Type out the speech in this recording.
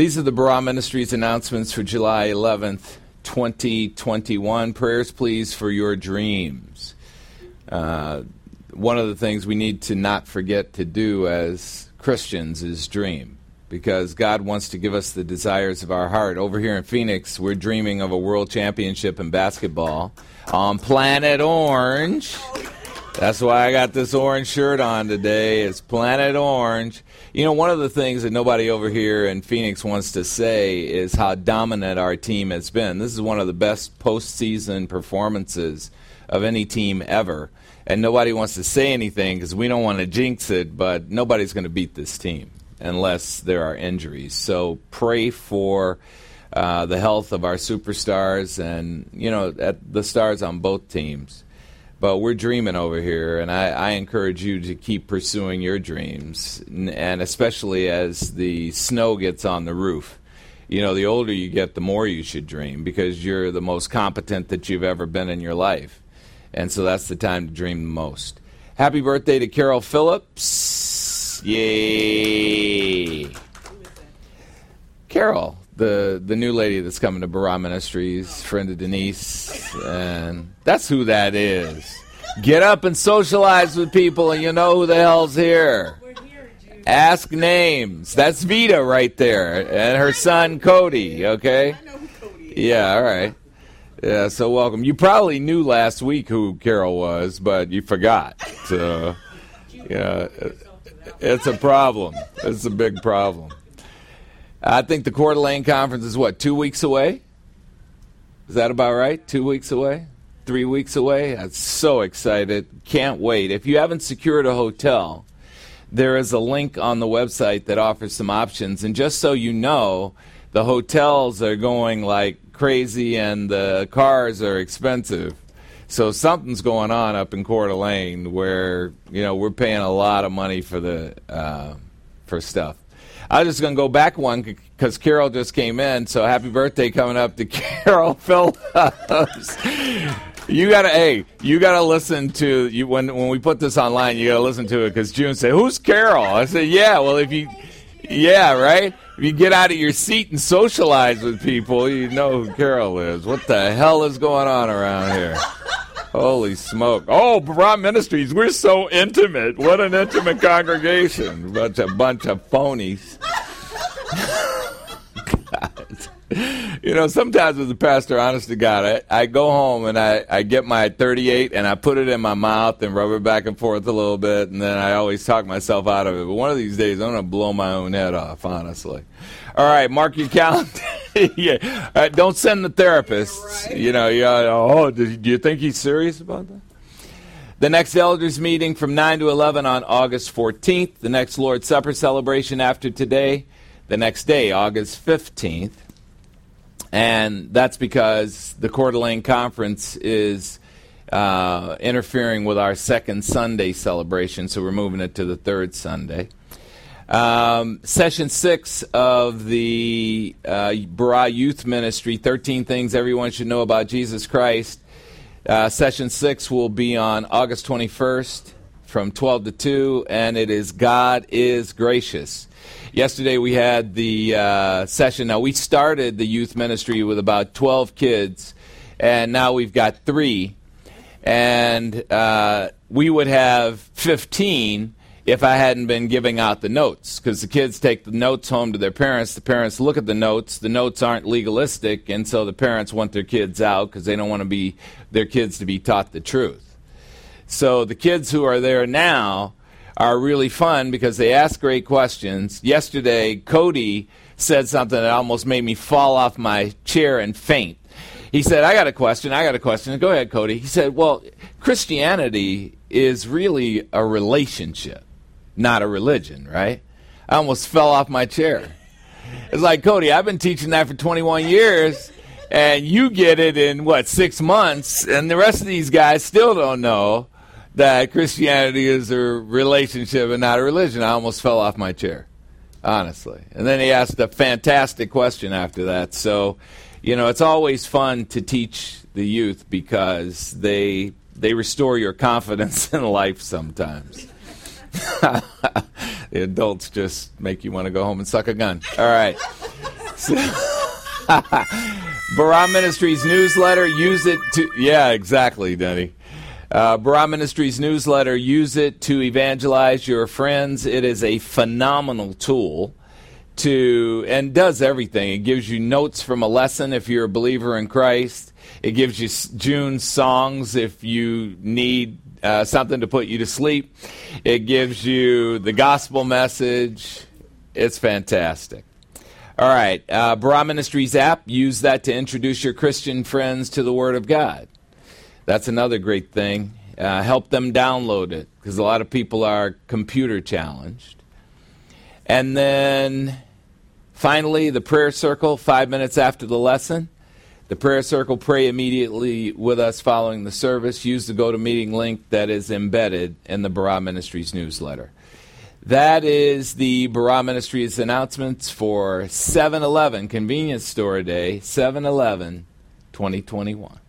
These are the Barah Ministries announcements for July 11th, 2021. Prayers, please, for your dreams. Uh, one of the things we need to not forget to do as Christians is dream because God wants to give us the desires of our heart. Over here in Phoenix, we're dreaming of a world championship in basketball on Planet Orange. That's why I got this orange shirt on today. It's Planet Orange. You know, one of the things that nobody over here in Phoenix wants to say is how dominant our team has been. This is one of the best postseason performances of any team ever. And nobody wants to say anything because we don't want to jinx it, but nobody's going to beat this team unless there are injuries. So pray for uh, the health of our superstars and, you know, the stars on both teams. But we're dreaming over here, and I, I encourage you to keep pursuing your dreams, and especially as the snow gets on the roof. You know, the older you get, the more you should dream because you're the most competent that you've ever been in your life. And so that's the time to dream the most. Happy birthday to Carol Phillips. Yay! Carol, the the new lady that's coming to Barah Ministries, friend of Denise, and that's who that is. Get up and socialize with people, and you know who the hell's here. Ask names. That's Vita right there, and her son Cody. Okay. Yeah. All right. Yeah. So welcome. You probably knew last week who Carol was, but you forgot. So. Yeah. It's a problem. It's a big problem. I think the Coeur d'Alene conference is what, two weeks away? Is that about right? Two weeks away? Three weeks away? I'm so excited. Can't wait. If you haven't secured a hotel, there is a link on the website that offers some options. And just so you know, the hotels are going like crazy and the cars are expensive. So something's going on up in Coeur d'Alene where you know we're paying a lot of money for the uh, for stuff. I was just going to go back one because Carol just came in. So happy birthday coming up to Carol Phillips. you gotta, hey, you gotta listen to you when when we put this online. You gotta listen to it because June said, "Who's Carol?" I said, "Yeah, well, if you, yeah, right." If you get out of your seat and socialize with people, you know who Carol is. What the hell is going on around here? Holy smoke. Oh, Barah Ministries, we're so intimate. What an intimate congregation. Bunch a bunch of phonies. you know, sometimes as a pastor, honest to God, I, I go home and I, I get my 38 and I put it in my mouth and rub it back and forth a little bit, and then I always talk myself out of it. But one of these days, I'm going to blow my own head off, honestly. All right, mark your calendar. yeah, uh, don't send the therapists. You know, yeah. Oh, do you think he's serious about that? The next elders meeting from 9 to 11 on August 14th. The next Lord's Supper celebration after today, the next day, August 15th. And that's because the Coeur d'Alene Conference is uh, interfering with our second Sunday celebration, so we're moving it to the third Sunday. Um, session six of the uh, Barah Youth Ministry 13 Things Everyone Should Know About Jesus Christ. Uh, session six will be on August 21st from 12 to 2, and it is God is Gracious. Yesterday we had the uh, session. Now, we started the youth ministry with about 12 kids, and now we've got three. And uh, we would have 15 if I hadn't been giving out the notes. Because the kids take the notes home to their parents. The parents look at the notes. The notes aren't legalistic, and so the parents want their kids out because they don't want to be their kids to be taught the truth. So the kids who are there now are really fun because they ask great questions. Yesterday, Cody said something that almost made me fall off my chair and faint. He said, I got a question. I got a question. Go ahead, Cody. He said, Well, Christianity is really a relationship not a religion, right? I almost fell off my chair. It's like, Cody, I've been teaching that for 21 years, and you get it in, what, six months, and the rest of these guys still don't know that Christianity is a relationship and not a religion. I almost fell off my chair, honestly. And then he asked a fantastic question after that. So, you know, it's always fun to teach the youth because they they restore your confidence in life sometimes. the adults just make you want to go home and suck a gun. All right. Barah Ministries newsletter. Use it to. Yeah, exactly, Denny. Uh, Barah Ministries newsletter. Use it to evangelize your friends. It is a phenomenal tool to and does everything. It gives you notes from a lesson if you're a believer in Christ. It gives you June songs if you need uh, something to put you to sleep. It gives you the gospel message. It's fantastic. All right, uh, Barah Ministries app. Use that to introduce your Christian friends to the Word of God. That's another great thing. Uh, help them download it because a lot of people are computer challenged. And then finally, the prayer circle, five minutes after the lesson. The prayer circle, pray immediately with us following the service. Use the GoToMeeting link that is embedded in the Barah Ministries newsletter. That is the Barah Ministries announcements for 7 Eleven Convenience Store Day, 7 Eleven 2021.